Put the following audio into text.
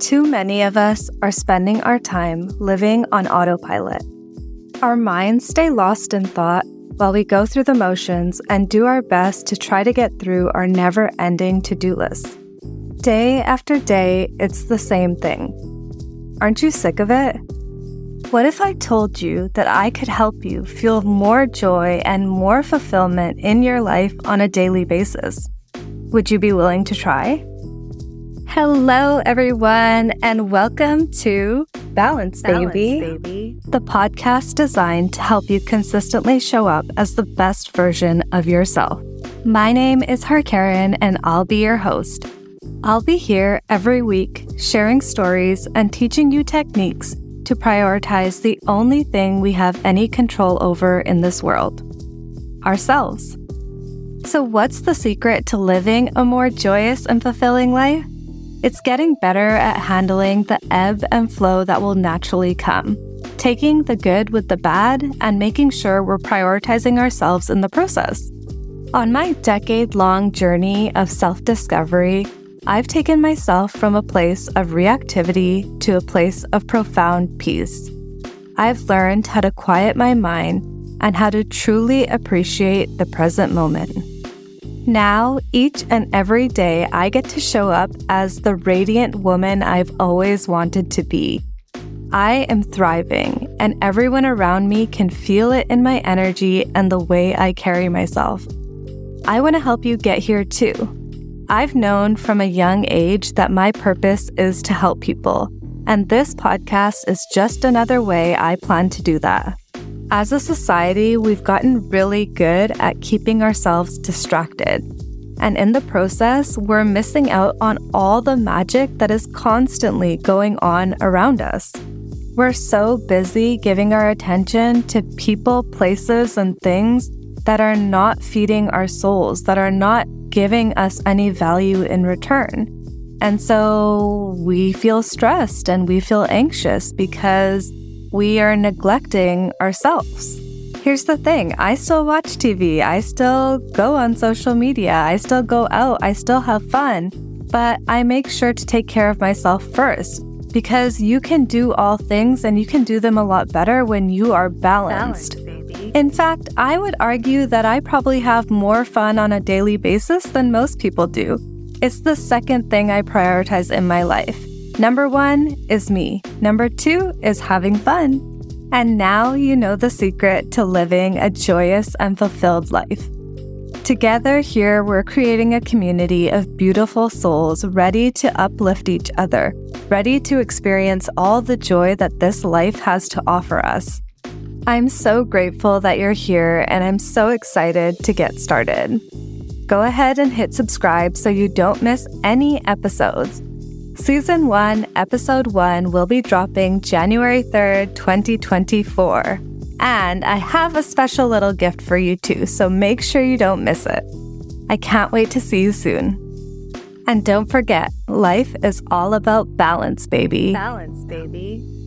Too many of us are spending our time living on autopilot. Our minds stay lost in thought while we go through the motions and do our best to try to get through our never ending to do list. Day after day, it's the same thing. Aren't you sick of it? What if I told you that I could help you feel more joy and more fulfillment in your life on a daily basis? Would you be willing to try? Hello, everyone, and welcome to Balance, Balance Baby, baby. the podcast designed to help you consistently show up as the best version of yourself. My name is Harkaren, and I'll be your host. I'll be here every week sharing stories and teaching you techniques to prioritize the only thing we have any control over in this world ourselves. So, what's the secret to living a more joyous and fulfilling life? It's getting better at handling the ebb and flow that will naturally come, taking the good with the bad, and making sure we're prioritizing ourselves in the process. On my decade long journey of self discovery, I've taken myself from a place of reactivity to a place of profound peace. I've learned how to quiet my mind and how to truly appreciate the present moment. Now, each and every day, I get to show up as the radiant woman I've always wanted to be. I am thriving, and everyone around me can feel it in my energy and the way I carry myself. I want to help you get here too. I've known from a young age that my purpose is to help people, and this podcast is just another way I plan to do that. As a society, we've gotten really good at keeping ourselves distracted. And in the process, we're missing out on all the magic that is constantly going on around us. We're so busy giving our attention to people, places, and things that are not feeding our souls, that are not giving us any value in return. And so we feel stressed and we feel anxious because we are neglecting ourselves. Here's the thing I still watch TV, I still go on social media, I still go out, I still have fun, but I make sure to take care of myself first because you can do all things and you can do them a lot better when you are balanced. Balance, In fact, I would argue that I probably have more fun on a daily basis than most people do. It's the second thing I prioritize in my life. Number one is me. Number two is having fun. And now you know the secret to living a joyous and fulfilled life. Together, here we're creating a community of beautiful souls ready to uplift each other, ready to experience all the joy that this life has to offer us. I'm so grateful that you're here, and I'm so excited to get started. Go ahead and hit subscribe so you don't miss any episodes. Season 1, Episode 1 will be dropping January 3rd, 2024. And I have a special little gift for you too, so make sure you don't miss it. I can't wait to see you soon. And don't forget, life is all about balance, baby. Balance, baby.